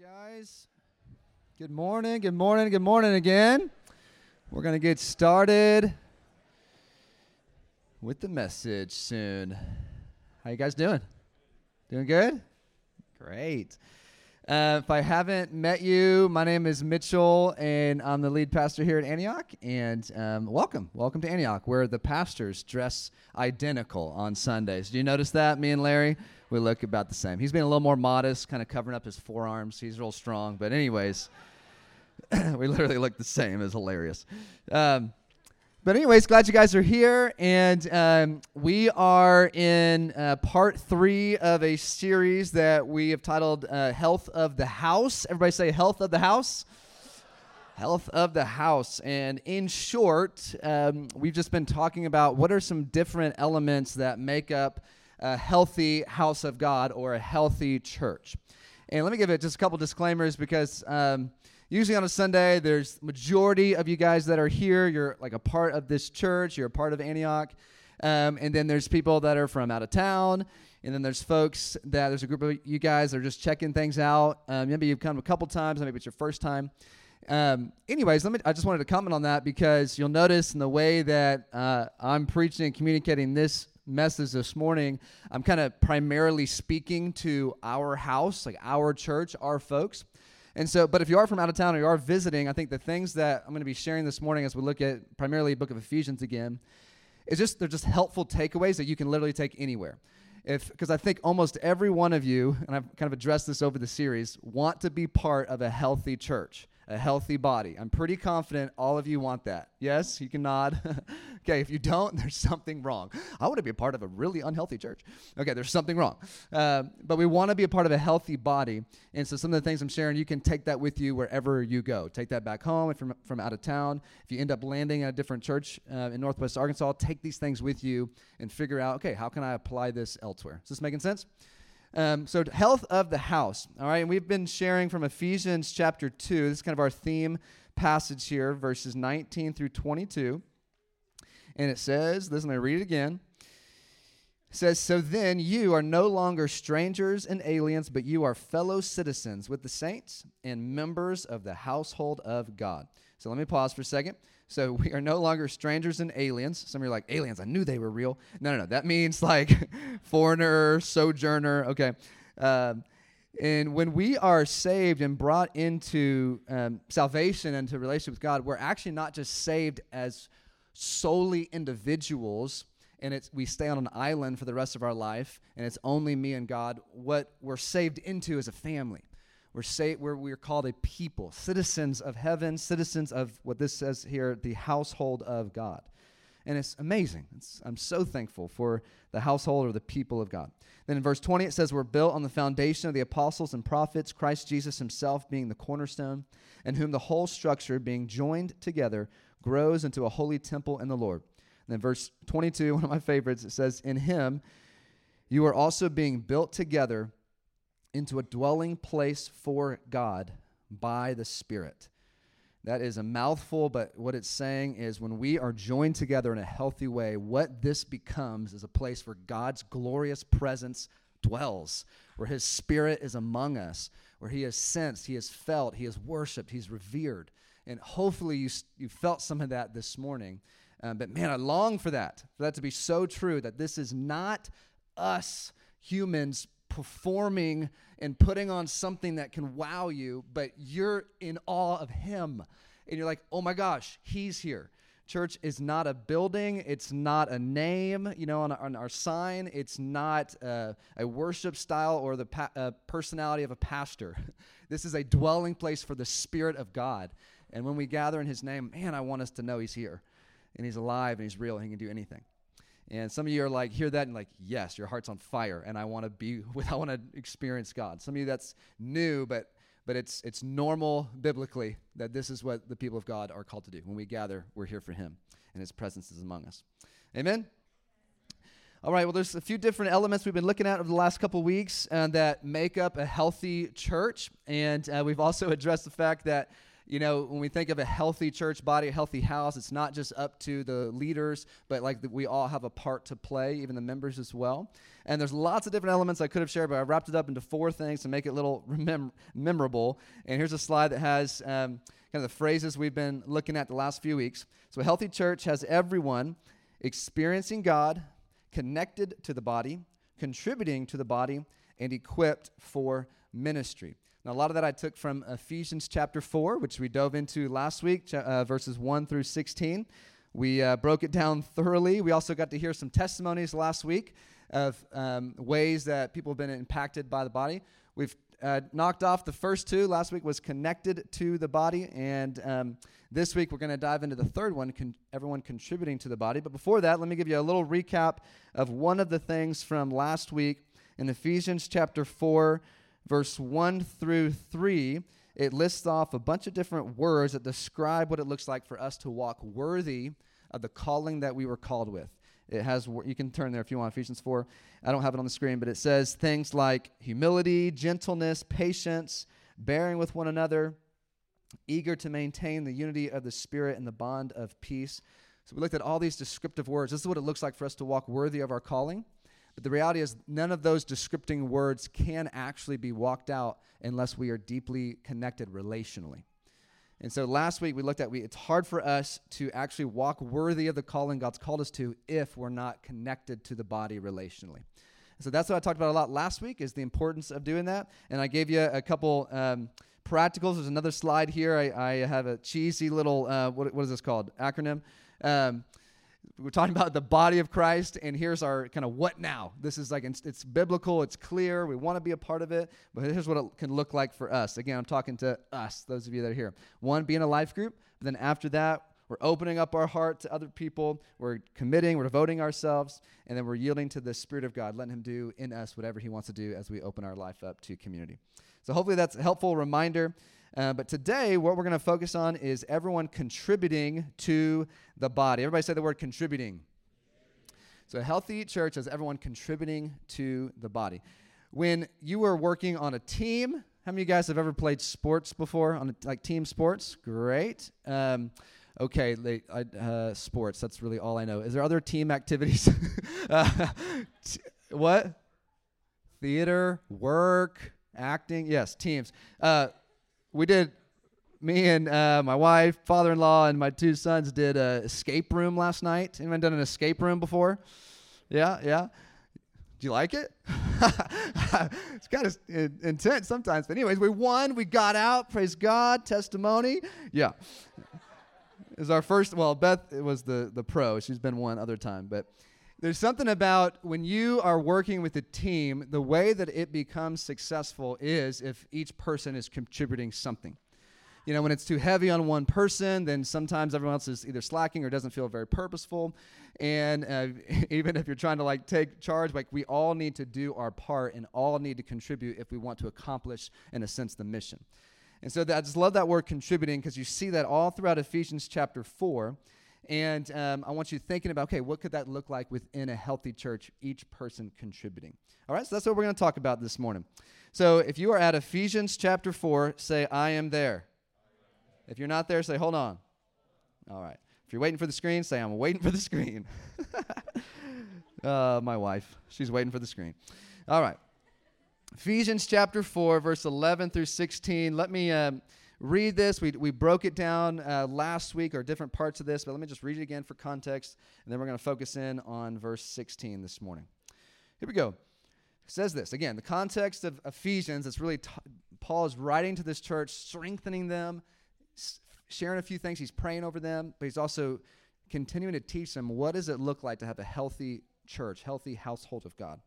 guys. Good morning, good morning, good morning again. We're going to get started with the message soon. How you guys doing? Doing good? Great. Uh, if I haven't met you, my name is Mitchell, and I'm the lead pastor here at Antioch. And um, welcome, welcome to Antioch, where the pastors dress identical on Sundays. Do you notice that? Me and Larry, we look about the same. He's being a little more modest, kind of covering up his forearms. He's real strong, but anyways, we literally look the same. It's hilarious. Um, but anyways, glad you guys are here, and um, we are in uh, part three of a series that we have titled uh, "Health of the House." Everybody say "Health of the House." Health of the house. And in short, um, we've just been talking about what are some different elements that make up a healthy house of God or a healthy church. And let me give it just a couple disclaimers because um, usually on a Sunday, there's majority of you guys that are here. You're like a part of this church. You're a part of Antioch. Um, and then there's people that are from out of town. And then there's folks that there's a group of you guys that are just checking things out. Um, maybe you've come a couple times. Maybe it's your first time. Um, anyways, let me. I just wanted to comment on that because you'll notice in the way that uh, I'm preaching and communicating this message this morning, I'm kind of primarily speaking to our house, like our church, our folks. And so, but if you are from out of town or you are visiting, I think the things that I'm going to be sharing this morning as we look at primarily book of Ephesians again, is just they're just helpful takeaways that you can literally take anywhere. If because I think almost every one of you, and I've kind of addressed this over the series, want to be part of a healthy church a healthy body. I'm pretty confident all of you want that. Yes, you can nod. okay, if you don't, there's something wrong. I want to be a part of a really unhealthy church. Okay, there's something wrong. Uh, but we want to be a part of a healthy body. And so some of the things I'm sharing, you can take that with you wherever you go. Take that back home if you're from out of town. If you end up landing at a different church uh, in Northwest Arkansas, take these things with you and figure out, okay, how can I apply this elsewhere? Is this making sense? Um, so, health of the house. All right, and we've been sharing from Ephesians chapter 2. This is kind of our theme passage here, verses 19 through 22. And it says, listen, I read it again. It says, So then you are no longer strangers and aliens, but you are fellow citizens with the saints and members of the household of God. So let me pause for a second. So we are no longer strangers and aliens. Some of you are like, aliens, I knew they were real. No, no, no. That means like foreigner, sojourner. Okay. Um, and when we are saved and brought into um, salvation and to relationship with God, we're actually not just saved as solely individuals and it's we stay on an island for the rest of our life and it's only me and God. What we're saved into is a family. We're, say, we're, we're called a people, citizens of heaven, citizens of what this says here, the household of God. And it's amazing. It's, I'm so thankful for the household or the people of God. Then in verse 20, it says, We're built on the foundation of the apostles and prophets, Christ Jesus himself being the cornerstone, and whom the whole structure, being joined together, grows into a holy temple in the Lord. And then verse 22, one of my favorites, it says, In him you are also being built together into a dwelling place for God by the Spirit. That is a mouthful, but what it's saying is when we are joined together in a healthy way, what this becomes is a place where God's glorious presence dwells, where His Spirit is among us, where He is sensed, He is felt, He is worshiped, He's revered. And hopefully you, you felt some of that this morning. Um, but man, I long for that, for that to be so true that this is not us humans performing and putting on something that can wow you, but you're in awe of Him. And you're like, oh my gosh, He's here. Church is not a building. It's not a name, you know, on, on our sign. It's not uh, a worship style or the pa- uh, personality of a pastor. this is a dwelling place for the Spirit of God. And when we gather in His name, man, I want us to know He's here and He's alive and He's real and He can do anything. And some of you are like, hear that and like, yes, your heart's on fire, and I want to be with, I want to experience God. Some of you that's new, but but it's it's normal biblically that this is what the people of God are called to do. When we gather, we're here for Him, and His presence is among us. Amen. All right. Well, there's a few different elements we've been looking at over the last couple weeks uh, that make up a healthy church, and uh, we've also addressed the fact that you know, when we think of a healthy church body, a healthy house, it's not just up to the leaders, but like the, we all have a part to play, even the members as well. And there's lots of different elements I could have shared, but I wrapped it up into four things to make it a little remem- memorable. And here's a slide that has um, kind of the phrases we've been looking at the last few weeks. So, a healthy church has everyone experiencing God, connected to the body, contributing to the body, and equipped for ministry. Now, a lot of that I took from Ephesians chapter 4, which we dove into last week, uh, verses 1 through 16. We uh, broke it down thoroughly. We also got to hear some testimonies last week of um, ways that people have been impacted by the body. We've uh, knocked off the first two. Last week was connected to the body, and um, this week we're going to dive into the third one, con- everyone contributing to the body. But before that, let me give you a little recap of one of the things from last week in Ephesians chapter 4 verse 1 through 3, it lists off a bunch of different words that describe what it looks like for us to walk worthy of the calling that we were called with. It has, you can turn there if you want, Ephesians 4. I don't have it on the screen, but it says things like humility, gentleness, patience, bearing with one another, eager to maintain the unity of the Spirit and the bond of peace. So we looked at all these descriptive words. This is what it looks like for us to walk worthy of our calling. But the reality is, none of those descripting words can actually be walked out unless we are deeply connected relationally. And so last week we looked at we, it's hard for us to actually walk worthy of the calling God's called us to if we're not connected to the body relationally. so that's what I talked about a lot last week is the importance of doing that. And I gave you a couple um, practicals. There's another slide here. I, I have a cheesy little uh, what, what is this called acronym. Um, we're talking about the body of Christ, and here's our kind of what now. This is like, it's, it's biblical, it's clear, we want to be a part of it, but here's what it can look like for us. Again, I'm talking to us, those of you that are here. One, being a life group, but then after that, we're opening up our heart to other people, we're committing, we're devoting ourselves, and then we're yielding to the Spirit of God, letting Him do in us whatever He wants to do as we open our life up to community. So hopefully that's a helpful reminder. Uh, but today, what we're going to focus on is everyone contributing to the body. Everybody say the word contributing. So, a healthy church has everyone contributing to the body. When you are working on a team, how many of you guys have ever played sports before, on a, like team sports? Great. Um, okay, they, uh, sports, that's really all I know. Is there other team activities? uh, t- what? Theater, work, acting? Yes, teams. Uh, we did me and uh, my wife, father-in-law, and my two sons did a escape room last night. Anyone done an escape room before? Yeah, yeah. Do you like it? it's kind of intense sometimes, but anyways, we won. We got out. Praise God. Testimony. Yeah. Was our first. Well, Beth was the the pro. She's been one other time, but there's something about when you are working with a team, the way that it becomes successful is if each person is contributing something. You know, when it's too heavy on one person, then sometimes everyone else is either slacking or doesn't feel very purposeful. And uh, even if you're trying to like take charge, like we all need to do our part and all need to contribute if we want to accomplish, in a sense, the mission. And so that, I just love that word contributing because you see that all throughout Ephesians chapter 4. And um, I want you thinking about, okay, what could that look like within a healthy church, each person contributing? All right, so that's what we're going to talk about this morning. So if you are at Ephesians chapter 4, say, I am there. If you're not there, say, hold on. All right. If you're waiting for the screen, say, I'm waiting for the screen. uh, my wife, she's waiting for the screen. All right. Ephesians chapter 4, verse 11 through 16. Let me. Um, read this. We, we broke it down uh, last week or different parts of this, but let me just read it again for context, and then we're going to focus in on verse 16 this morning. Here we go. It says this again, the context of Ephesians, it's really t- Paul is writing to this church, strengthening them, s- sharing a few things. He's praying over them, but he's also continuing to teach them what does it look like to have a healthy church, healthy household of God.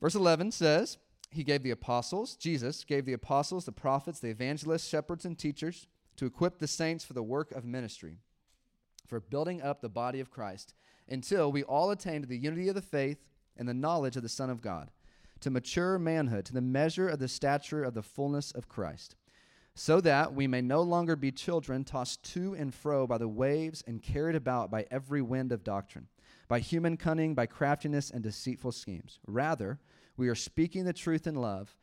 Verse 11 says, he gave the apostles, Jesus gave the apostles, the prophets, the evangelists, shepherds, and teachers to equip the saints for the work of ministry, for building up the body of Christ, until we all attain to the unity of the faith and the knowledge of the Son of God, to mature manhood, to the measure of the stature of the fullness of Christ, so that we may no longer be children tossed to and fro by the waves and carried about by every wind of doctrine, by human cunning, by craftiness and deceitful schemes. Rather, we are speaking the truth in love.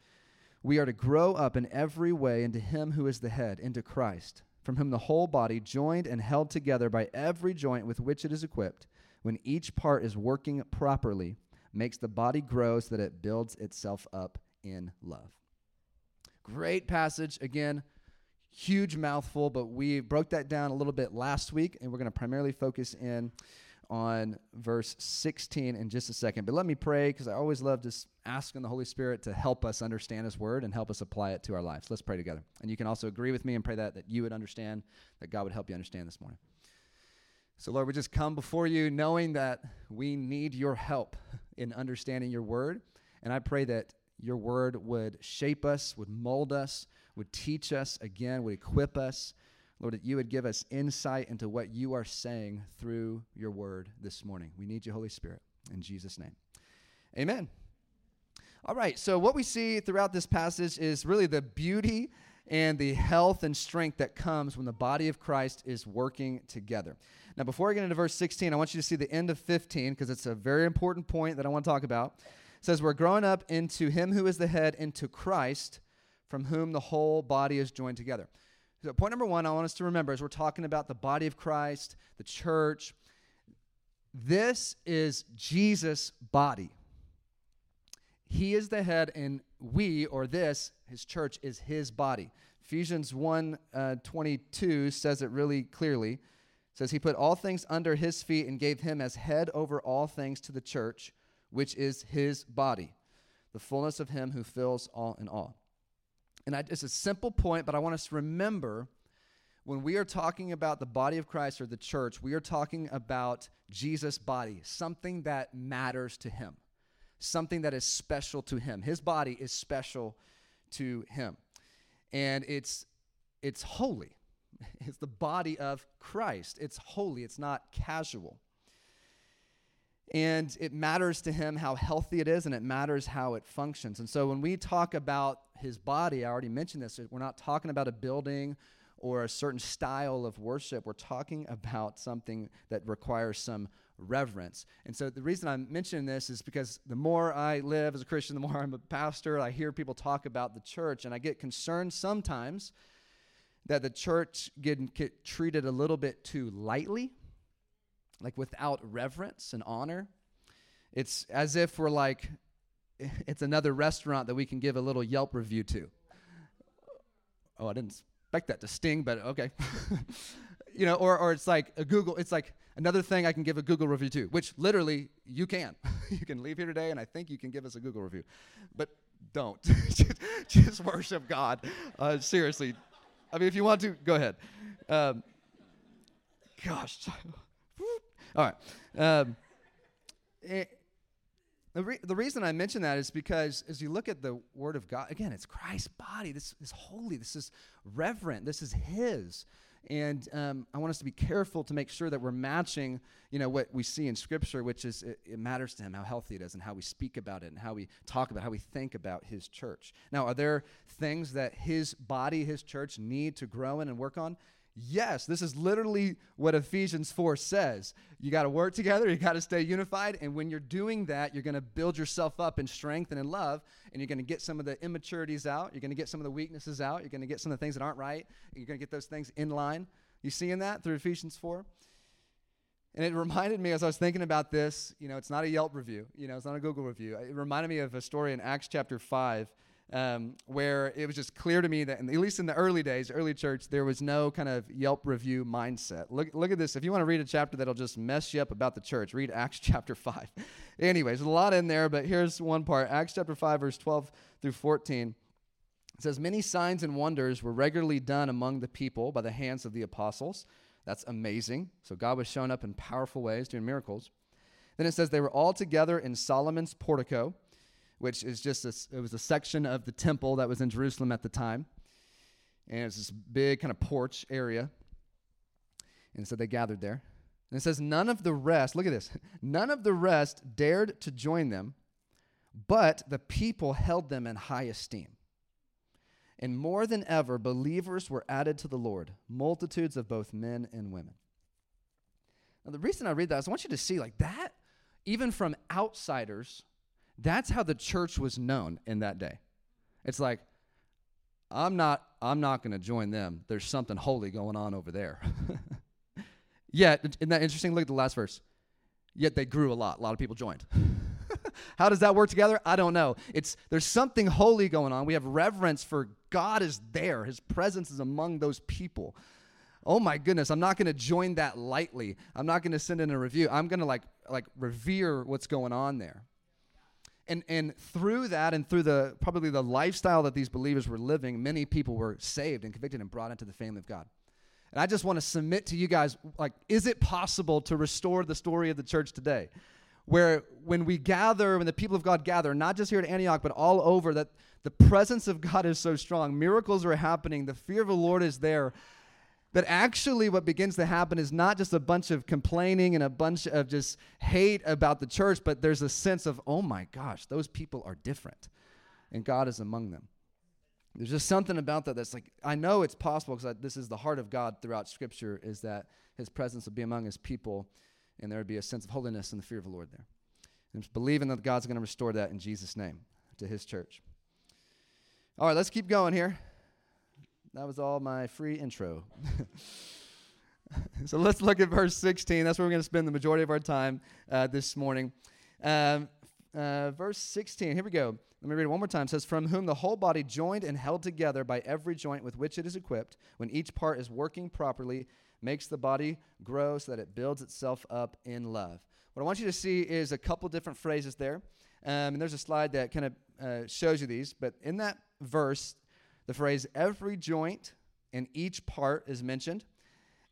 we are to grow up in every way into Him who is the head, into Christ, from whom the whole body, joined and held together by every joint with which it is equipped, when each part is working properly, makes the body grow so that it builds itself up in love. Great passage. Again, huge mouthful, but we broke that down a little bit last week, and we're going to primarily focus in on verse 16 in just a second. But let me pray because I always love just asking the Holy Spirit to help us understand His Word and help us apply it to our lives. Let's pray together. And you can also agree with me and pray that, that you would understand, that God would help you understand this morning. So, Lord, we just come before you knowing that we need your help in understanding your Word. And I pray that your Word would shape us, would mold us, would teach us again, would equip us Lord, that you would give us insight into what you are saying through your word this morning. We need you, Holy Spirit. In Jesus' name. Amen. All right, so what we see throughout this passage is really the beauty and the health and strength that comes when the body of Christ is working together. Now, before I get into verse 16, I want you to see the end of 15 because it's a very important point that I want to talk about. It says, We're growing up into Him who is the head, into Christ, from whom the whole body is joined together. So, point number one, I want us to remember as we're talking about the body of Christ, the church, this is Jesus' body. He is the head, and we, or this, his church, is his body. Ephesians 1 uh, 22 says it really clearly. It says, He put all things under his feet and gave him as head over all things to the church, which is his body, the fullness of him who fills all in all. And I, it's a simple point, but I want us to remember when we are talking about the body of Christ or the church, we are talking about Jesus' body, something that matters to him, something that is special to him. His body is special to him. And it's it's holy. It's the body of Christ. It's holy. It's not casual. And it matters to him how healthy it is, and it matters how it functions. And so when we talk about his body, I already mentioned this, we're not talking about a building or a certain style of worship. We're talking about something that requires some reverence. And so the reason I'm mentioning this is because the more I live as a Christian, the more I'm a pastor, I hear people talk about the church, and I get concerned sometimes that the church get, get treated a little bit too lightly like without reverence and honor. It's as if we're like, it's another restaurant that we can give a little Yelp review to. Oh, I didn't expect that to sting, but okay. you know, or, or it's like a Google, it's like another thing I can give a Google review to, which literally you can. you can leave here today and I think you can give us a Google review. But don't. just, worship God. Uh, seriously. I mean, if you want to, go ahead. Um, gosh. All right. Um, it, eh, the, re- the reason I mention that is because as you look at the Word of God, again, it's Christ's body. This is holy. This is reverent. This is His. And um, I want us to be careful to make sure that we're matching, you know, what we see in Scripture, which is it, it matters to Him how healthy it is and how we speak about it and how we talk about, how we think about His church. Now, are there things that His body, His church, need to grow in and work on? Yes, this is literally what Ephesians 4 says. You got to work together, you got to stay unified, and when you're doing that, you're going to build yourself up in strength and in love, and you're going to get some of the immaturities out, you're going to get some of the weaknesses out, you're going to get some of the things that aren't right, you're going to get those things in line. You seeing that through Ephesians 4? And it reminded me as I was thinking about this, you know, it's not a Yelp review, you know, it's not a Google review. It reminded me of a story in Acts chapter 5 um, where it was just clear to me that, at least in the early days, early church, there was no kind of Yelp review mindset. Look, look at this. If you want to read a chapter that'll just mess you up about the church, read Acts chapter 5. Anyways, a lot in there, but here's one part Acts chapter 5, verse 12 through 14. It says, Many signs and wonders were regularly done among the people by the hands of the apostles. That's amazing. So God was showing up in powerful ways, doing miracles. Then it says, They were all together in Solomon's portico which is just a, it was a section of the temple that was in Jerusalem at the time. And it's this big kind of porch area. And so they gathered there. And it says, None of the rest, look at this, none of the rest dared to join them, but the people held them in high esteem. And more than ever, believers were added to the Lord, multitudes of both men and women. Now, the reason I read that is I want you to see like that, even from outsiders, that's how the church was known in that day. It's like, I'm not I'm not going to join them. There's something holy going on over there. Yet, isn't that interesting? Look at the last verse. Yet they grew a lot. A lot of people joined. How does that work together? I don't know. It's there's something holy going on. We have reverence for God is there. His presence is among those people. Oh my goodness, I'm not going to join that lightly. I'm not going to send in a review. I'm going to like like revere what's going on there. And and through that and through the probably the lifestyle that these believers were living, many people were saved and convicted and brought into the family of God. And I just want to submit to you guys like is it possible to restore the story of the church today? where when we gather, when the people of God gather, not just here at Antioch, but all over, that the presence of God is so strong. Miracles are happening. The fear of the Lord is there. That actually, what begins to happen is not just a bunch of complaining and a bunch of just hate about the church, but there's a sense of, oh my gosh, those people are different. And God is among them. There's just something about that that's like, I know it's possible because this is the heart of God throughout Scripture, is that His presence would be among His people and there would be a sense of holiness and the fear of the Lord there. And believing that God's going to restore that in Jesus' name to his church. All right, let's keep going here. That was all my free intro. so let's look at verse 16. That's where we're going to spend the majority of our time uh, this morning. Um, uh, verse 16, here we go. Let me read it one more time. It says, From whom the whole body joined and held together by every joint with which it is equipped, when each part is working properly, makes the body grow so that it builds itself up in love. What I want you to see is a couple different phrases there. Um, and there's a slide that kind of uh, shows you these. But in that verse, the phrase every joint and each part is mentioned.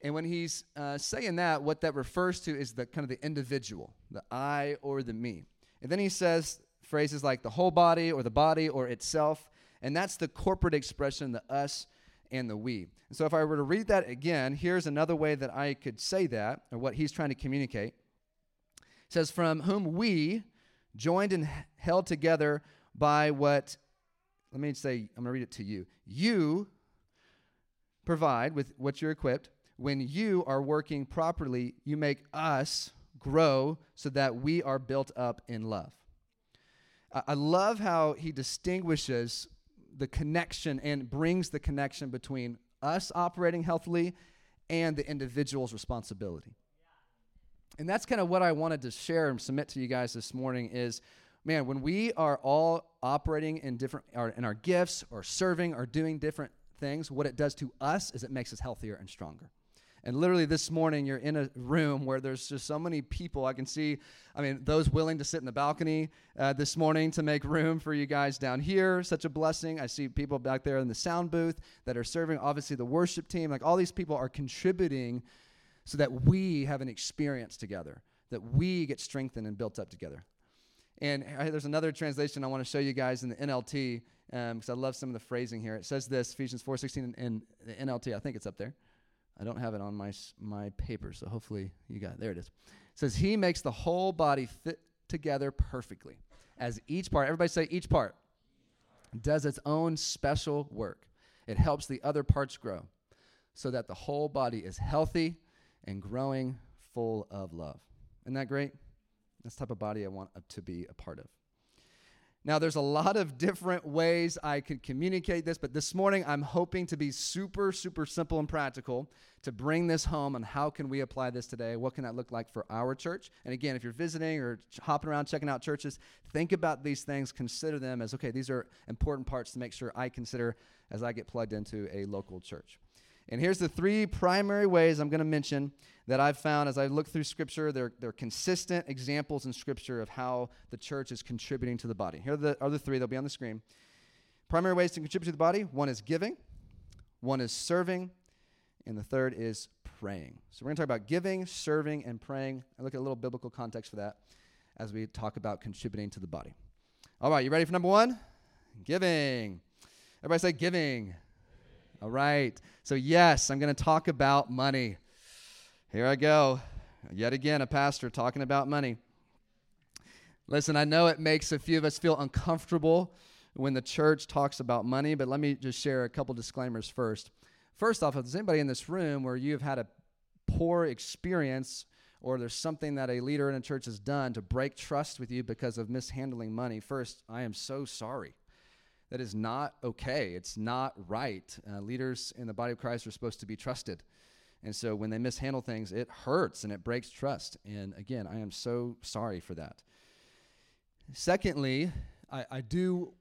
And when he's uh, saying that, what that refers to is the kind of the individual, the I or the me. And then he says phrases like the whole body or the body or itself. And that's the corporate expression, the us and the we. And so if I were to read that again, here's another way that I could say that, or what he's trying to communicate. It says, From whom we joined and held together by what, let me say, I'm going to read it to you. You provide with what you're equipped. When you are working properly, you make us grow so that we are built up in love. I love how he distinguishes the connection and brings the connection between us operating healthily and the individual's responsibility. And that's kind of what I wanted to share and submit to you guys this morning is man, when we are all operating in different or in our gifts or serving or doing different things, what it does to us is it makes us healthier and stronger. And literally this morning, you're in a room where there's just so many people. I can see, I mean, those willing to sit in the balcony uh, this morning to make room for you guys down here. Such a blessing. I see people back there in the sound booth that are serving, obviously, the worship team. Like all these people are contributing so that we have an experience together, that we get strengthened and built up together. And there's another translation I want to show you guys in the NLT because um, I love some of the phrasing here. It says this, Ephesians 4.16 in, in the NLT. I think it's up there. I don't have it on my my paper, so hopefully you got it. There it is. It says he makes the whole body fit together perfectly, as each part. Everybody say each part does its own special work. It helps the other parts grow, so that the whole body is healthy and growing, full of love. Isn't that great? That's the type of body I want uh, to be a part of. Now, there's a lot of different ways I could communicate this, but this morning I'm hoping to be super, super simple and practical to bring this home and how can we apply this today? What can that look like for our church? And again, if you're visiting or hopping around checking out churches, think about these things, consider them as okay, these are important parts to make sure I consider as I get plugged into a local church. And here's the three primary ways I'm going to mention that I've found as I look through Scripture. They're, they're consistent examples in Scripture of how the church is contributing to the body. Here are the other three, they'll be on the screen. Primary ways to contribute to the body one is giving, one is serving, and the third is praying. So we're going to talk about giving, serving, and praying. I look at a little biblical context for that as we talk about contributing to the body. All right, you ready for number one? Giving. Everybody say giving. All right. So, yes, I'm going to talk about money. Here I go. Yet again, a pastor talking about money. Listen, I know it makes a few of us feel uncomfortable when the church talks about money, but let me just share a couple disclaimers first. First off, if there's anybody in this room where you've had a poor experience or there's something that a leader in a church has done to break trust with you because of mishandling money, first, I am so sorry. That is not okay. It's not right. Uh, leaders in the body of Christ are supposed to be trusted. And so when they mishandle things, it hurts and it breaks trust. And again, I am so sorry for that. Secondly, I, I do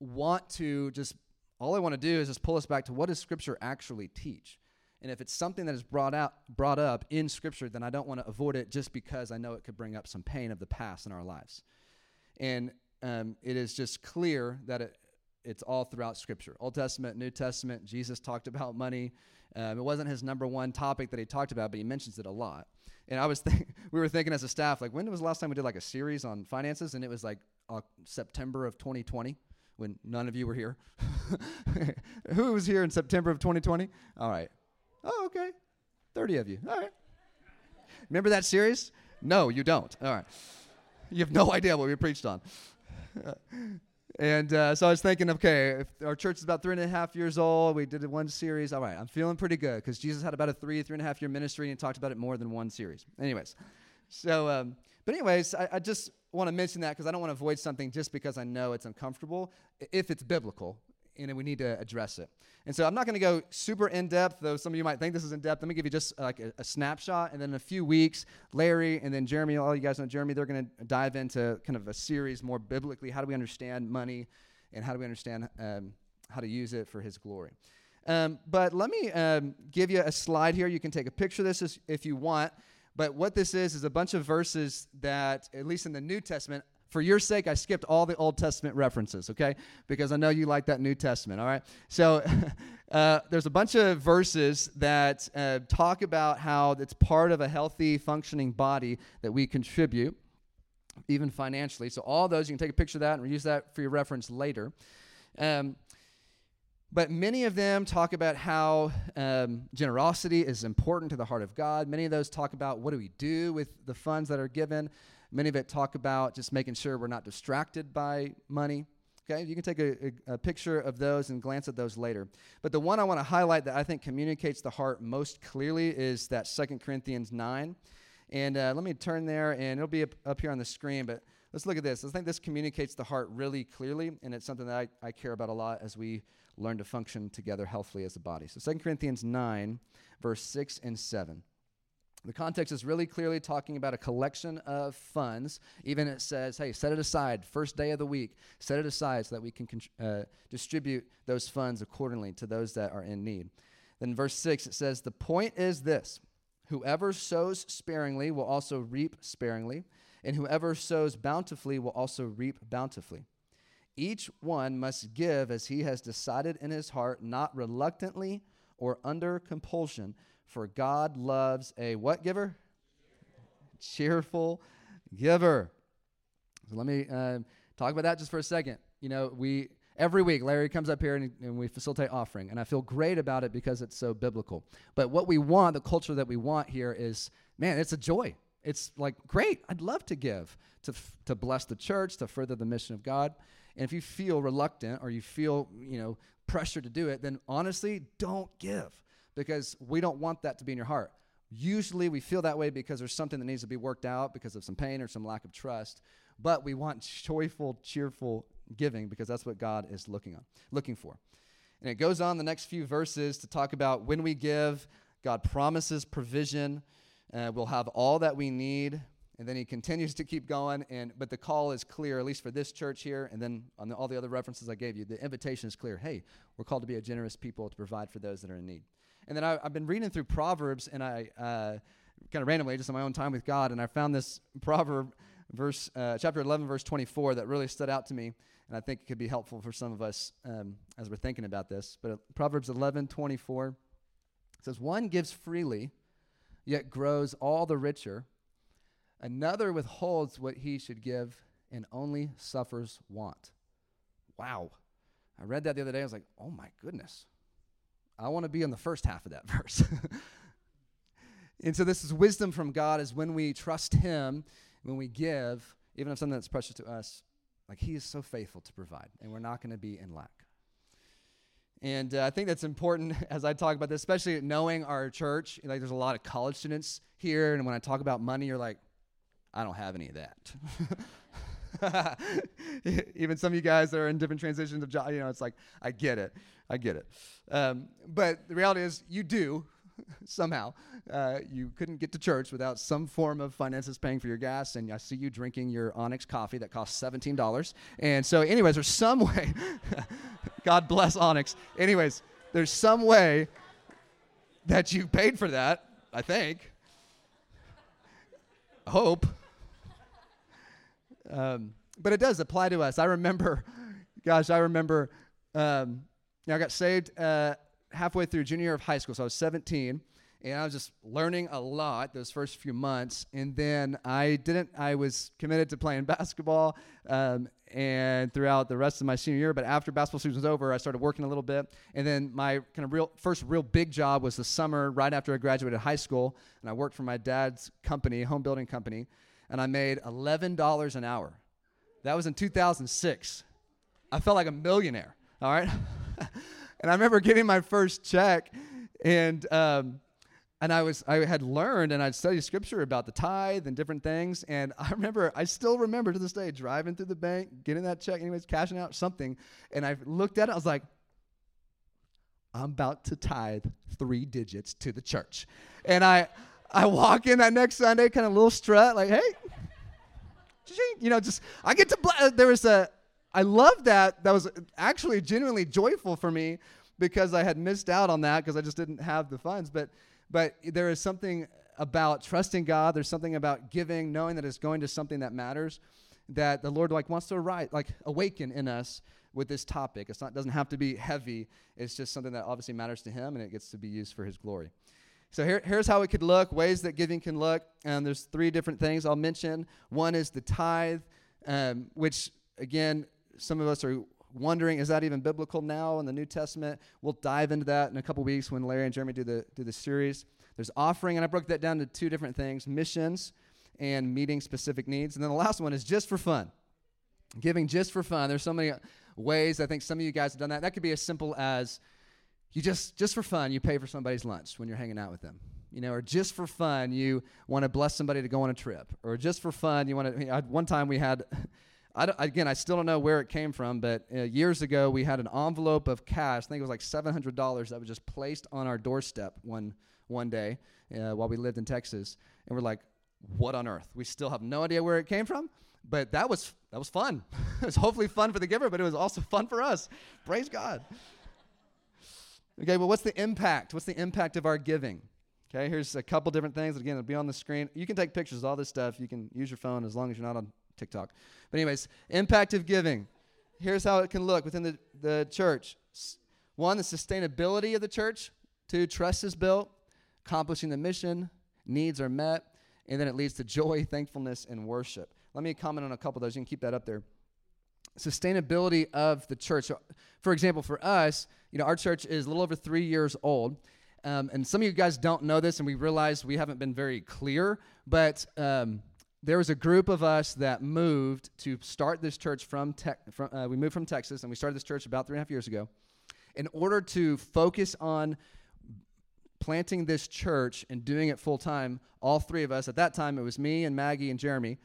want to just, all I want to do is just pull us back to what does Scripture actually teach? And if it's something that is brought out, brought up in Scripture, then I don't want to avoid it just because I know it could bring up some pain of the past in our lives. And um, it is just clear that it, it's all throughout Scripture Old Testament, New Testament. Jesus talked about money. Um, it wasn't his number one topic that he talked about, but he mentions it a lot. And I was, think- we were thinking as a staff, like, when was the last time we did like a series on finances? And it was like uh, September of 2020 when none of you were here. Who was here in September of 2020? All right. Oh, okay. 30 of you. All right. Remember that series? No, you don't. All right. You have no idea what we preached on. And uh, so I was thinking, okay, if our church is about three and a half years old, we did one series. All right, I'm feeling pretty good because Jesus had about a three, three and a half year ministry and talked about it more than one series. Anyways, so, um, but anyways, I, I just want to mention that because I don't want to avoid something just because I know it's uncomfortable if it's biblical and we need to address it. And so I'm not going to go super in depth, though some of you might think this is in depth. Let me give you just like a, a, snapshot, and then in a few weeks, Larry and then Jeremy, all you guys know Jeremy, they're going to dive into kind of a series more biblically. How do we understand money, and how do we understand um, how to use it for His glory? Um, but let me um, give you a slide here. You can take a picture of this if you want. But what this is is a bunch of verses that, at least in the New Testament, for your sake, I skipped all the Old Testament references, okay? Because I know you like that New Testament, all right? So uh, there's a bunch of verses that uh, talk about how it's part of a healthy, functioning body that we contribute, even financially. So all those, you can take a picture of that and use that for your reference later. Um, but many of them talk about how um, generosity is important to the heart of God. Many of those talk about what do we do with the funds that are given. Many of it talk about just making sure we're not distracted by money. Okay, you can take a, a, a, picture of those and glance at those later. But the one I want to highlight that I think communicates the heart most clearly is that Second Corinthians 9. And uh, let me turn there, and it'll be up, up, here on the screen. But let's look at this. I think this communicates the heart really clearly, and it's something that I, I care about a lot as we learn to function together healthily as a body. So Second Corinthians 9, verse 6 and 7. The context is really clearly talking about a collection of funds. Even it says, hey, set it aside, first day of the week, set it aside so that we can uh, distribute those funds accordingly to those that are in need. Then, verse 6, it says, The point is this whoever sows sparingly will also reap sparingly, and whoever sows bountifully will also reap bountifully. Each one must give as he has decided in his heart, not reluctantly or under compulsion for God loves a what giver? Cheerful giver. So let me uh, talk about that just for a second. You know, we every week Larry comes up here and, and, we facilitate offering, and I feel great about it because it's so biblical. But what we want, the culture that we want here, is man, it's a joy. It's like great. I'd love to give to f- to bless the church, to further the mission of God. And if you feel reluctant or you feel you know pressure to do it, then honestly, don't give because we don't want that to be in your heart. Usually we feel that way because there's something that needs to be worked out because of some pain or some lack of trust. But we want joyful, cheerful giving because that's what God is looking on, looking for. And it goes on the next few verses to talk about when we give, God promises provision. Uh, we'll have all that we need. And then he continues to keep going. And but the call is clear, at least for this church here, and then on the, all the other references I gave you, the invitation is clear. Hey, we're called to be a generous people to provide for those that are in need. And then I, have been reading through Proverbs, and I uh, kind of randomly, just in my own time with God, and I found this proverb, verse uh, chapter 11, verse 24, that really stood out to me, and I think it could be helpful for some of us um, as we're thinking about this. But uh, Proverbs 11, 24 says, "One gives freely, yet grows all the richer. Another withholds what he should give, and only suffers want." Wow. I read that the other day. I was like, "Oh my goodness." I want to be in the first half of that verse. and so this is wisdom from God is when we trust him, when we give, even if something that's precious to us, like he is so faithful to provide, and we're not going to be in lack. And uh, I think that's important as I talk about this, especially knowing our church. Like, there's a lot of college students here, and when I talk about money, you're like, I don't have any of that. Even some of you guys that are in different transitions of job, you know, it's like, I get it. I get it. Um, but the reality is, you do somehow. Uh, you couldn't get to church without some form of finances paying for your gas. And I see you drinking your Onyx coffee that costs $17. And so, anyways, there's some way. God bless Onyx. Anyways, there's some way that you paid for that, I think. I hope. Um, but it does apply to us. I remember, gosh, I remember, um, know, I got saved uh, halfway through junior year of high school, so I was 17 and I was just learning a lot those first few months. And then I didn't. I was committed to playing basketball, um, and throughout the rest of my senior year. But after basketball season was over, I started working a little bit. And then my kind of real first real big job was the summer right after I graduated high school, and I worked for my dad's company, home building company, and I made eleven dollars an hour. That was in 2006. I felt like a millionaire. All right. and I remember getting my first check, and um, and I was I had learned and I'd studied scripture about the tithe and different things. And I remember I still remember to this day driving through the bank, getting that check, anyways, cashing out something, and I looked at it. I was like, I'm about to tithe three digits to the church, and I I walk in that next Sunday, kind of a little strut, like, hey, you know, just I get to. Bl- there was a I love that. That was actually genuinely joyful for me because I had missed out on that because I just didn't have the funds, but but there is something about trusting God. There's something about giving, knowing that it's going to something that matters, that the Lord like wants to write, like awaken in us with this topic. It's not doesn't have to be heavy. It's just something that obviously matters to Him, and it gets to be used for His glory. So here, here's how it could look. Ways that giving can look. And there's three different things I'll mention. One is the tithe, um, which again, some of us are wondering is that even biblical now in the New Testament? We'll dive into that in a couple weeks when Larry and Jeremy do the do the series. There's offering, and I broke that down to two different things: missions and meeting specific needs. And then the last one is just for fun, giving just for fun. There's so many ways. I think some of you guys have done that. That could be as simple as you just just for fun you pay for somebody's lunch when you're hanging out with them you know, or just for fun, you want to bless somebody to go on a trip, or just for fun, you want to. one time we had I again, I still don't know where it came from, but uh, years ago we had an envelope of cash. I think it was like seven hundred dollars that was just placed on our doorstep one one day uh, while we lived in Texas, and we're like, "What on earth?" We still have no idea where it came from, but that was that was fun. it was hopefully fun for the giver, but it was also fun for us. Praise God. Okay, well, what's the impact? What's the impact of our giving? Okay, here's a couple different things. Again, it'll be on the screen. You can take pictures of all this stuff. You can use your phone as long as you're not on TikTok. But, anyways, impact of giving. Here's how it can look within the, the church one, the sustainability of the church. Two, trust is built, accomplishing the mission, needs are met, and then it leads to joy, thankfulness, and worship. Let me comment on a couple of those. You can keep that up there. Sustainability of the church. For example, for us, you know, our church is a little over three years old. Um, and some of you guys don't know this, and we realize we haven't been very clear, but um, there was a group of us that moved to start this church from, te- from uh, we moved from Texas and we started this church about three and a half years ago in order to focus on planting this church and doing it full time. All three of us, at that time, it was me and Maggie and Jeremy.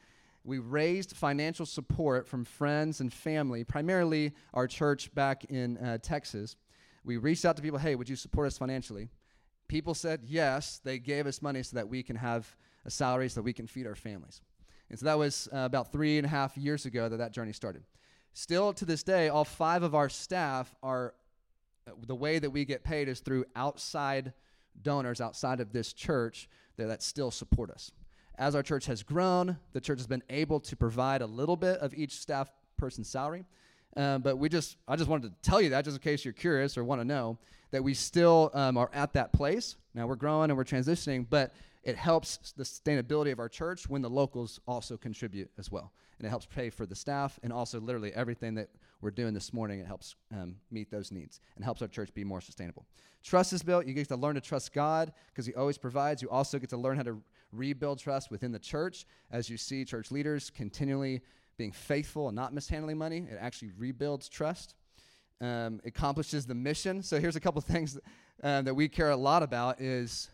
We raised financial support from friends and family, primarily our church back in uh, Texas. We reached out to people, hey, would you support us financially? People said yes. They gave us money so that we can have a salary so that we can feed our families. And so that was uh, about three and a half years ago that that journey started. Still to this day, all five of our staff are, uh, the way that we get paid is through outside donors outside of this church that, that still support us. As our church has grown, the church has been able to provide a little bit of each staff person's salary. Um, but we just, I just wanted to tell you that just in case you're curious or want to know that we still um, are at that place. Now we're growing and we're transitioning, but it helps the sustainability of our church when the locals also contribute as well. And it helps pay for the staff and also literally everything that we're doing this morning. It helps um, meet those needs and helps our church be more sustainable. Trust is built. You get to learn to trust God because He always provides. You also get to learn how to rebuild trust within the church as you see church leaders continually being faithful and not mishandling money. It actually rebuilds trust. Um, accomplishes the mission. So here's a couple things uh, that we care a lot about is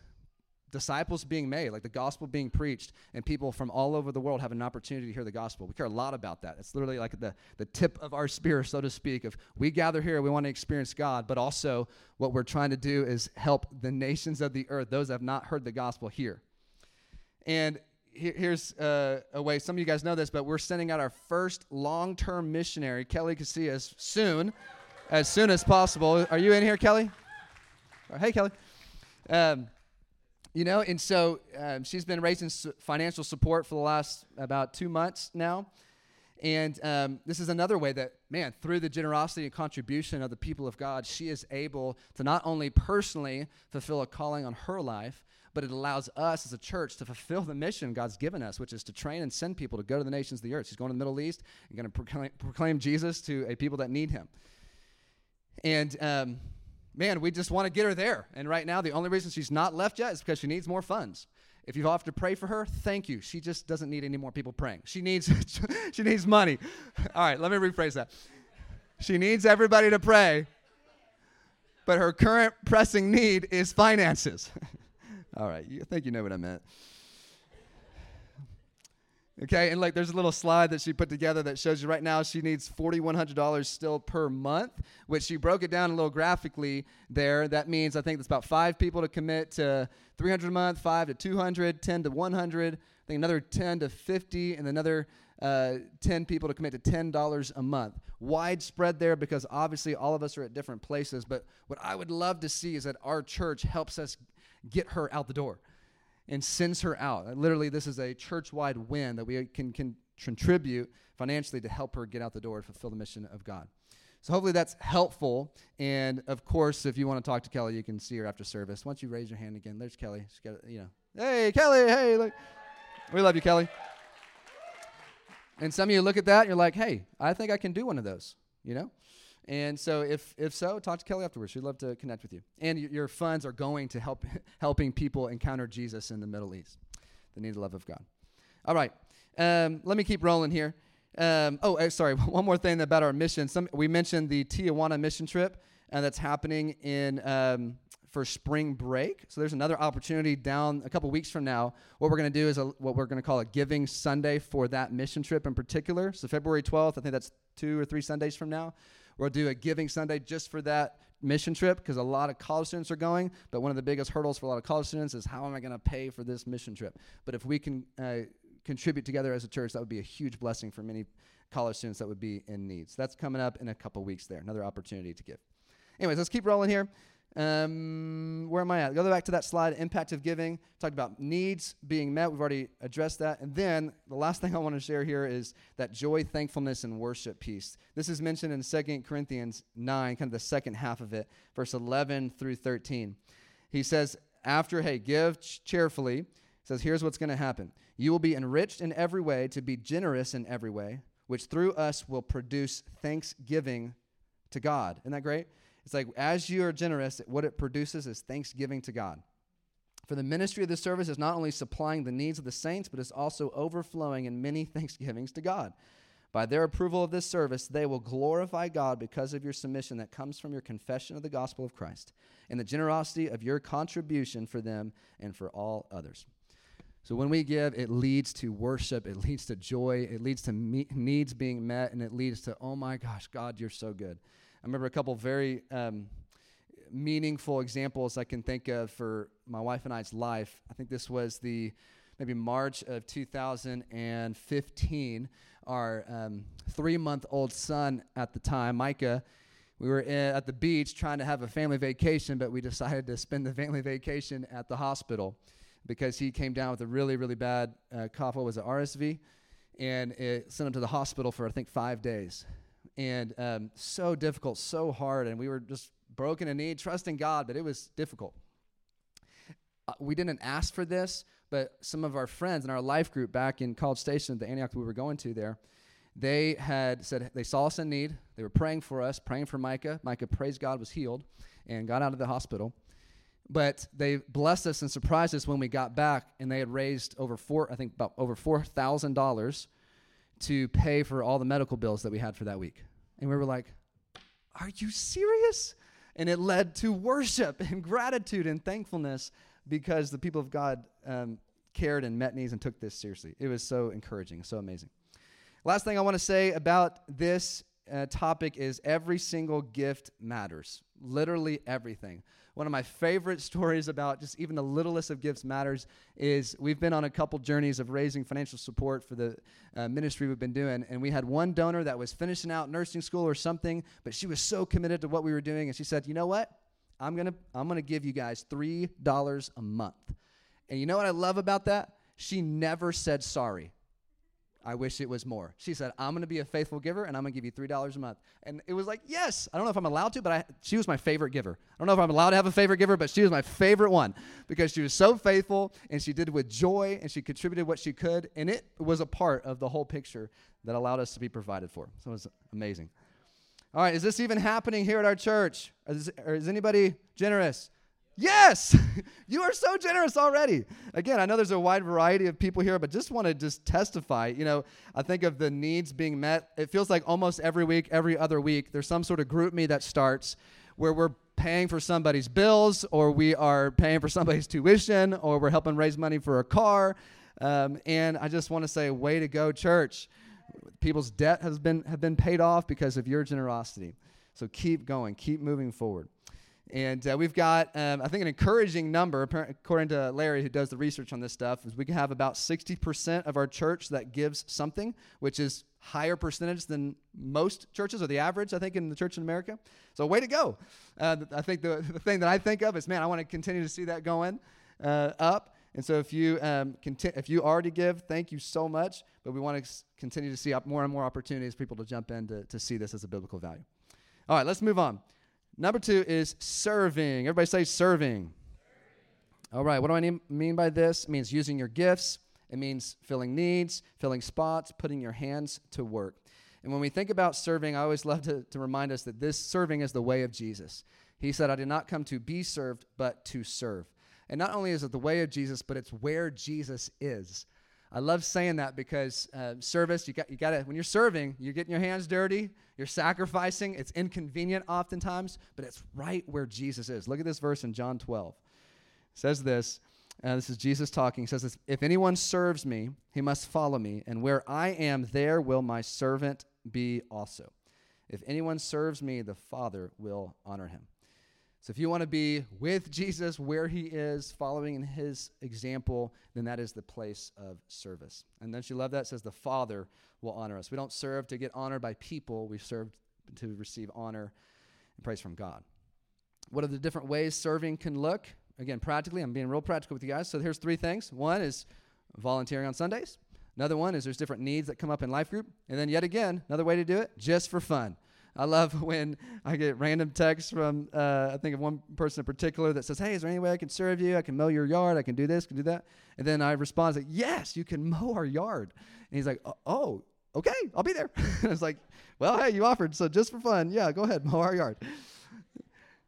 disciples being made, like the gospel being preached, and people from all over the world have an opportunity to hear the gospel. We care a lot about that. It's literally like the, the tip of our spear, so to speak, of we gather here, we want to experience God, but also what we're trying to do is help the nations of the earth, those that have not heard the gospel, here. And here's uh, a way, some of you guys know this, but we're sending out our first long term missionary, Kelly Casillas, soon, as soon as possible. Are you in here, Kelly? Hey, Kelly. Um, you know, and so um, she's been raising su- financial support for the last about two months now. And um, this is another way that, man, through the generosity and contribution of the people of God, she is able to not only personally fulfill a calling on her life, but it allows us as a church to fulfill the mission God's given us, which is to train and send people to go to the nations of the earth. She's going to the Middle East and going to proclaim, proclaim Jesus to a people that need him. And um, man, we just want to get her there. And right now, the only reason she's not left yet is because she needs more funds. If you have to pray for her, thank you. She just doesn't need any more people praying. She needs she needs money. All right, let me rephrase that. She needs everybody to pray, but her current pressing need is finances. All right, you think you know what I meant. Okay, and like there's a little slide that she put together that shows you right now she needs $4,100 still per month, which she broke it down a little graphically there. That means I think it's about five people to commit to 300 a month, five to 200, 10 to 100, I think another 10 to 50, and another uh, 10 people to commit to $10 a month. Widespread there because obviously all of us are at different places. But what I would love to see is that our church helps us get her out the door and sends her out. Uh, literally, this is a church wide win that we can, can contribute financially to help her get out the door to fulfill the mission of God. So hopefully that's helpful. And of course, if you want to talk to Kelly, you can see her after service. Once you raise your hand again, there's Kelly. Got, you know, hey Kelly, hey, look, we love you, Kelly. And some of you look at that, and you're like, hey, I think I can do one of those. You know, and so, if if so, talk to Kelly afterwards. She'd love to connect with you. And your funds are going to help helping people encounter Jesus in the Middle East. They need the love of God. All right, um, let me keep rolling here. Um, oh, uh, sorry. One more thing about our mission. Some we mentioned the Tijuana mission trip, and that's happening in um, for spring break. So there's another opportunity down a couple weeks from now. What we're going to do is a, what we're going to call a Giving Sunday for that mission trip in particular. So February 12th, I think that's two or three Sundays from now. We'll do a Giving Sunday just for that mission trip because a lot of college students are going. But one of the biggest hurdles for a lot of college students is how am I going to pay for this mission trip? But if we can uh, contribute together as a church, that would be a huge blessing for many college students that would be in need. So that's coming up in a couple weeks there. Another opportunity to give. Anyways, let's keep rolling here. Um, where am I at? Go back to that slide, impact of giving. Talked about needs being met. We've already addressed that. And then the last thing I want to share here is that joy, thankfulness, and worship piece. This is mentioned in 2 Corinthians 9, kind of the second half of it, verse 11 through 13. He says, after, hey, give cheerfully, says, here's what's going to happen. You will be enriched in every way to be generous in every way, which through us will produce thanksgiving to God. Isn't that great? It's like as you are generous, what it produces is thanksgiving to God. For the ministry of the service is not only supplying the needs of the saints, but is also overflowing in many thanksgivings to God. By their approval of this service, they will glorify God because of your submission that comes from your confession of the gospel of Christ and the generosity of your contribution for them and for all others. So when we give, it leads to worship, it leads to joy, it leads to me- needs being met, and it leads to, oh my gosh, God, you're so good. I remember a couple very um, meaningful examples I can think of for my wife and I's life. I think this was the maybe March of 2015. Our um, three month old son at the time, Micah, we were at the beach trying to have a family vacation, but we decided to spend the family vacation at the hospital because he came down with a really, really bad uh, cough. What was it, RSV? And it sent him to the hospital for, I think, five days and um, so difficult, so hard, and we were just broken in need, trusting God, but it was difficult. Uh, we didn't ask for this, but some of our friends in our life group back in College Station, at the Antioch we were going to there, they had said they saw us in need. They were praying for us, praying for Micah. Micah, praise God, was healed and got out of the hospital. But they blessed us and surprised us when we got back, and they had raised over four, I think about over four thousand dollars to pay for all the medical bills that we had for that week. And we were like, Are you serious? And it led to worship and gratitude and thankfulness because the people of God um, cared and met needs and took this seriously. It was so encouraging, so amazing. Last thing I want to say about this uh, topic is every single gift matters. Literally everything. One of my favorite stories about just even the littlest of gifts matters is we've been on a couple journeys of raising financial support for the uh, ministry we've been doing. And we had one donor that was finishing out nursing school or something, but she was so committed to what we were doing. And she said, You know what? I'm going to I'm going to give you guys $3 a month. And you know what I love about that? She never said sorry. I wish it was more. She said, I'm going to be a faithful giver and I'm going to give you $3 a month. And it was like, yes. I don't know if I'm allowed to, but I, she was my favorite giver. I don't know if I'm allowed to have a favorite giver, but she was my favorite one because she was so faithful and she did with joy and she contributed what she could. And it was a part of the whole picture that allowed us to be provided for. So it was amazing. All right, is this even happening here at our church? Is, is anybody generous? Yes, you are so generous already. Again, I know there's a wide variety of people here, but just want to just testify. You know, I think of the needs being met. It feels like almost every week, every other week, there's some sort of GroupMe that starts where we're paying for somebody's bills, or we are paying for somebody's tuition, or we're helping raise money for a car. Um, and I just want to say, way to go, church. People's debt has been have been paid off because of your generosity. So keep going, keep moving forward. And uh, we've got, um, I think, an encouraging number, according to Larry, who does the research on this stuff, is we can have about 60% of our church that gives something, which is higher percentage than most churches or the average, I think, in the church in America. So, way to go. Uh, I think the, the thing that I think of is, man, I want to continue to see that going uh, up. And so, if you um, conti- if you already give, thank you so much. But we want to continue to see more and more opportunities for people to jump in to, to see this as a biblical value. All right, let's move on. Number two is serving. Everybody say serving. All right, what do I mean by this? It means using your gifts, it means filling needs, filling spots, putting your hands to work. And when we think about serving, I always love to, to remind us that this serving is the way of Jesus. He said, I did not come to be served, but to serve. And not only is it the way of Jesus, but it's where Jesus is. I love saying that because uh, service, you got, you got to, when you're serving, you're getting your hands dirty, you're sacrificing. It's inconvenient oftentimes, but it's right where Jesus is. Look at this verse in John 12. It says this, uh, this is Jesus talking. He says this, If anyone serves me, he must follow me, and where I am, there will my servant be also. If anyone serves me, the Father will honor him. So if you want to be with Jesus where he is, following in his example, then that is the place of service. And don't you love that? Says the Father will honor us. We don't serve to get honored by people, we serve to receive honor and praise from God. What are the different ways serving can look? Again, practically, I'm being real practical with you guys. So here's three things. One is volunteering on Sundays. Another one is there's different needs that come up in life group. And then yet again, another way to do it, just for fun. I love when I get random texts from, uh, I think of one person in particular that says, Hey, is there any way I can serve you? I can mow your yard. I can do this, can do that. And then I respond, like, Yes, you can mow our yard. And he's like, Oh, okay, I'll be there. and I was like, Well, hey, you offered. So just for fun, yeah, go ahead, mow our yard.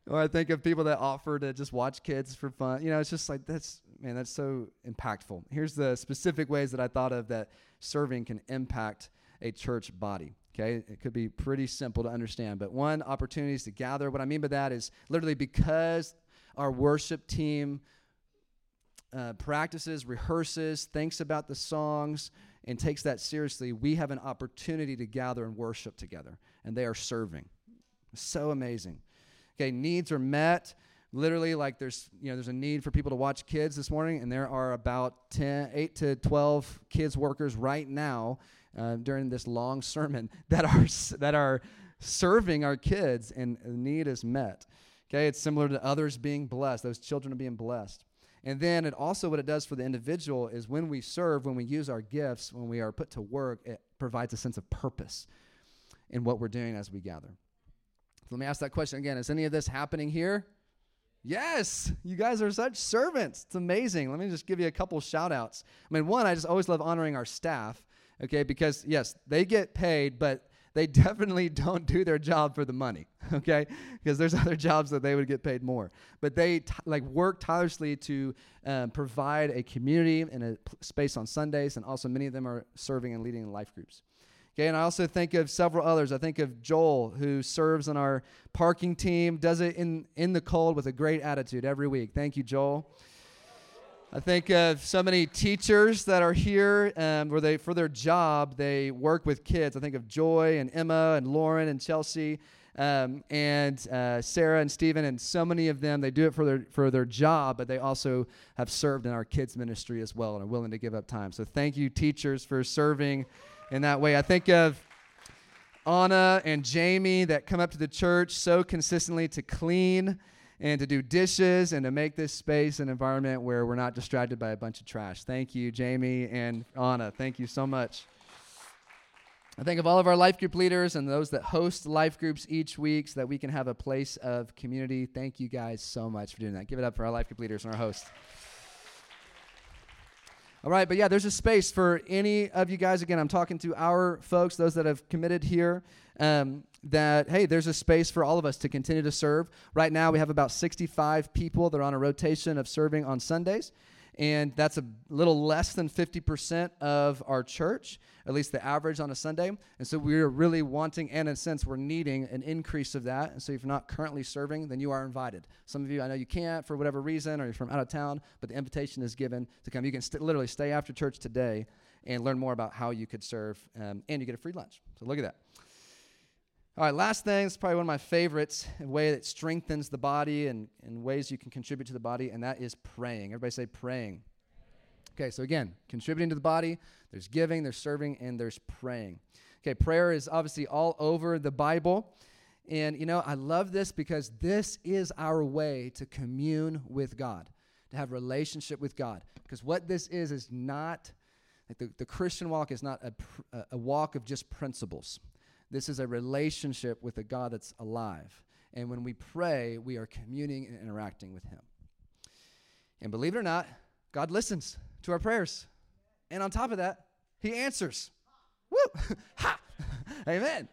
or I think of people that offer to just watch kids for fun. You know, it's just like, that's, man, that's so impactful. Here's the specific ways that I thought of that serving can impact a church body. Okay, it could be pretty simple to understand, but one opportunities to gather. What I mean by that is literally because our worship team uh, practices, rehearses, thinks about the songs, and takes that seriously, we have an opportunity to gather and worship together, and they are serving. So amazing. Okay, needs are met. Literally, like there's you know there's a need for people to watch kids this morning, and there are about 10, 8 to 12 kids workers right now uh, during this long sermon that are that are serving our kids and need is met. Okay, it's similar to others being blessed. Those children are being blessed. And then it also what it does for the individual is when we serve, when we use our gifts, when we are put to work, it provides a sense of purpose in what we're doing as we gather. So let me ask that question again. Is any of this happening here? Yes, you guys are such servants. It's amazing. Let me just give you a couple shout outs. I mean, one, I just always love honoring our staff okay? Because, yes, they get paid, but they definitely don't do their job for the money, okay? Because there's other jobs that they would get paid more. But they t- like work tirelessly to um, provide a community and a p- space on Sundays, and also many of them are serving and leading in life groups. Okay, and I also think of several others. I think of Joel, who serves on our parking team, does it in, in the cold with a great attitude every week. Thank you, Joel. I think of so many teachers that are here um, where they, for their job, they work with kids. I think of Joy and Emma and Lauren and Chelsea um, and uh, Sarah and Stephen and so many of them. They do it for their for their job, but they also have served in our kids ministry as well and are willing to give up time. So thank you, teachers, for serving in that way. I think of Anna and Jamie that come up to the church so consistently to clean and to do dishes and to make this space an environment where we're not distracted by a bunch of trash. Thank you, Jamie and Anna. Thank you so much. I think of all of our life group leaders and those that host life groups each week so that we can have a place of community. Thank you guys so much for doing that. Give it up for our life group leaders and our hosts. All right, but yeah, there's a space for any of you guys. Again, I'm talking to our folks, those that have committed here. Um, that hey, there's a space for all of us to continue to serve. Right now, we have about 65 people that are on a rotation of serving on Sundays, and that's a little less than 50% of our church, at least the average on a Sunday. And so we're really wanting, and in a sense, we're needing an increase of that. And so if you're not currently serving, then you are invited. Some of you, I know you can't for whatever reason, or you're from out of town, but the invitation is given to come. You can st- literally stay after church today and learn more about how you could serve, um, and you get a free lunch. So look at that. All right, last thing is probably one of my favorites, a way that strengthens the body and, and ways you can contribute to the body, and that is praying. Everybody say praying. Okay, so again, contributing to the body, there's giving, there's serving, and there's praying. Okay, prayer is obviously all over the Bible. And you know, I love this because this is our way to commune with God, to have relationship with God. Because what this is is not like the, the Christian walk is not a, a walk of just principles. This is a relationship with a God that's alive. And when we pray, we are communing and interacting with Him. And believe it or not, God listens to our prayers. And on top of that, He answers. Woo! ha! Amen.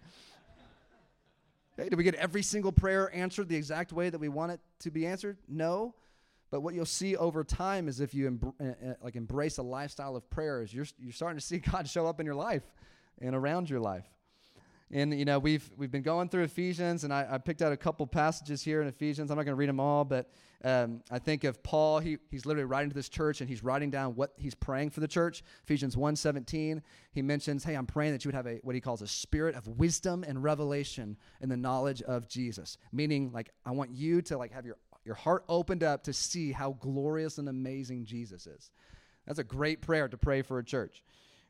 Okay, do we get every single prayer answered the exact way that we want it to be answered? No. But what you'll see over time is if you uh, uh, like embrace a lifestyle of prayers, you're, you're starting to see God show up in your life and around your life. And you know we've we've been going through Ephesians, and I, I picked out a couple passages here in Ephesians. I'm not going to read them all, but um, I think of Paul. He, he's literally writing to this church, and he's writing down what he's praying for the church. Ephesians 1:17. He mentions, "Hey, I'm praying that you would have a what he calls a spirit of wisdom and revelation in the knowledge of Jesus." Meaning, like I want you to like have your your heart opened up to see how glorious and amazing Jesus is. That's a great prayer to pray for a church.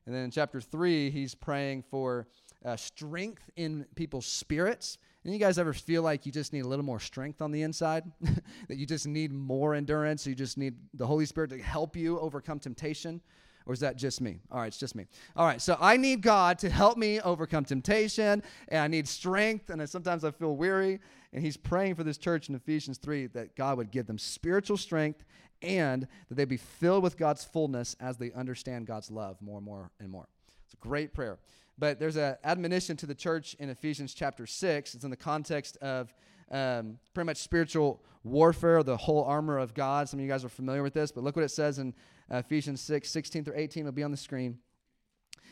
And then in chapter three, he's praying for uh, strength in people's spirits. And you guys ever feel like you just need a little more strength on the inside? that you just need more endurance? You just need the Holy Spirit to help you overcome temptation? Or is that just me? All right, it's just me. All right, so I need God to help me overcome temptation, and I need strength, and sometimes I feel weary. And he's praying for this church in Ephesians 3 that God would give them spiritual strength and that they'd be filled with God's fullness as they understand God's love more and more and more. It's a great prayer. But there's an admonition to the church in Ephesians chapter 6. It's in the context of um, pretty much spiritual warfare, the whole armor of God. Some of you guys are familiar with this, but look what it says in uh, Ephesians 6 16 through 18. It'll be on the screen.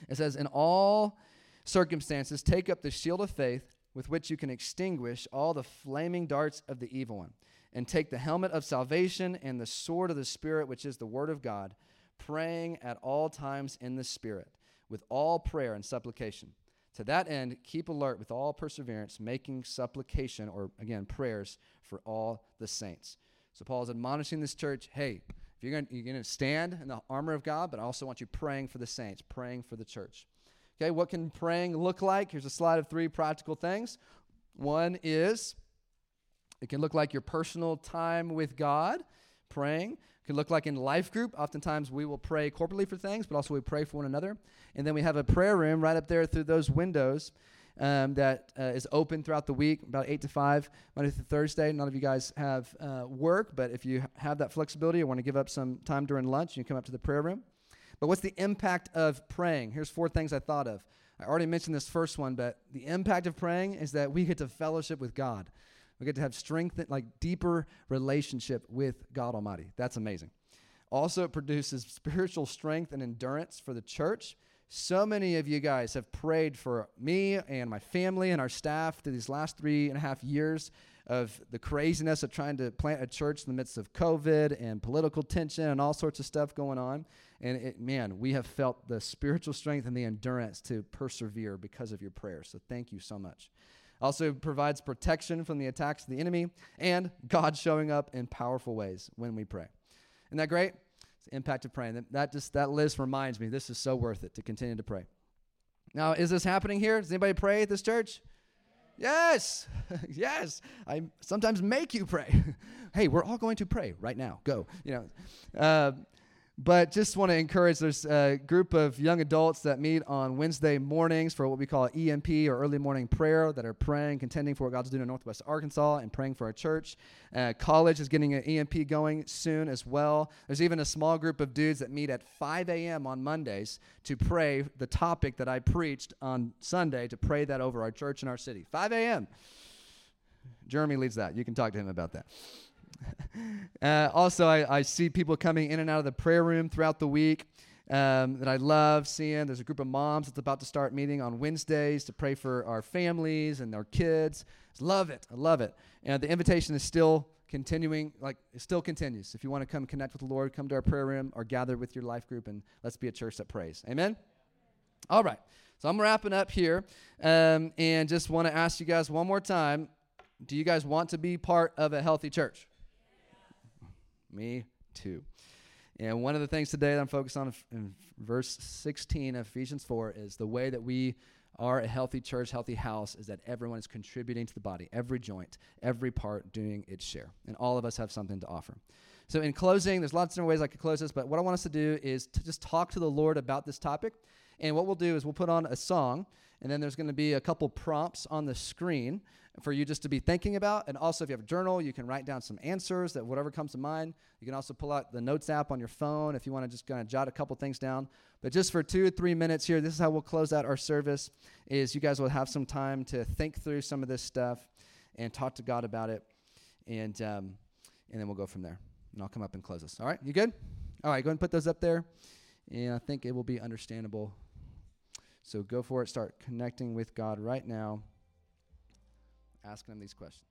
It says, In all circumstances, take up the shield of faith with which you can extinguish all the flaming darts of the evil one, and take the helmet of salvation and the sword of the Spirit, which is the word of God, praying at all times in the Spirit with all prayer and supplication. To that end, keep alert with all perseverance, making supplication, or again, prayers for all the saints. So Paul is admonishing this church hey, if you're going to stand in the armor of God, but I also want you praying for the saints, praying for the church. Okay, what can praying look like? Here's a slide of three practical things. One is it can look like your personal time with God, praying could look like in life group. Oftentimes we will pray corporately for things, but also we pray for one another. And then we have a prayer room right up there through those windows um, that uh, is open throughout the week, about 8 to 5, Monday through Thursday. None of you guys have uh, work, but if you have that flexibility or want to give up some time during lunch, you can come up to the prayer room. But what's the impact of praying? Here's four things I thought of. I already mentioned this first one, but the impact of praying is that we get to fellowship with God. We get to have strength, like deeper relationship with God Almighty. That's amazing. Also, it produces spiritual strength and endurance for the church. So many of you guys have prayed for me and my family and our staff through these last three and a half years of the craziness of trying to plant a church in the midst of COVID and political tension and all sorts of stuff going on. And it, man, we have felt the spiritual strength and the endurance to persevere because of your prayers. So thank you so much. Also provides protection from the attacks of the enemy and God showing up in powerful ways when we pray. Isn't that great? It's the impact of praying. That just that list reminds me this is so worth it to continue to pray. Now, is this happening here? Does anybody pray at this church? Yes, yes. I sometimes make you pray. hey, we're all going to pray right now. Go. You know, uh, but just want to encourage there's a group of young adults that meet on Wednesday mornings for what we call EMP or early morning prayer that are praying, contending for what God's doing in Northwest Arkansas and praying for our church. Uh, college is getting an EMP going soon as well. There's even a small group of dudes that meet at 5 a.m. on Mondays to pray the topic that I preached on Sunday to pray that over our church and our city. 5 a.m. Jeremy leads that. You can talk to him about that. uh, also, I, I, see people coming in and out of the prayer room throughout the week um, that I love seeing. There's a group of moms that's about to start meeting on Wednesdays to pray for our families and our kids. Love it. I love it. And the invitation is still continuing, like, it still continues. If you want to come connect with the Lord, come to our prayer room or gather with your life group and let's be a church that prays. Amen? All right. So I'm wrapping up here um, and just want to ask you guys one more time do you guys want to be part of a healthy church? Me too. And one of the things today that I'm focused on in verse 16 of Ephesians 4 is the way that we are a healthy church, healthy house, is that everyone is contributing to the body, every joint, every part doing its share. And all of us have something to offer. So, in closing, there's lots of different ways I could close this, but what I want us to do is to just talk to the Lord about this topic. And what we'll do is we'll put on a song, and then there's going to be a couple prompts on the screen for you just to be thinking about. And also, if you have a journal, you can write down some answers that whatever comes to mind. You can also pull out the notes app on your phone if you want to just kind of jot a couple things down. But just for two or three minutes here, this is how we'll close out our service. Is you guys will have some time to think through some of this stuff and talk to God about it, and um, and then we'll go from there. And I'll come up and close this. All right, you good? All right, go ahead and put those up there, and I think it will be understandable. So go for it. Start connecting with God right now asking them these questions.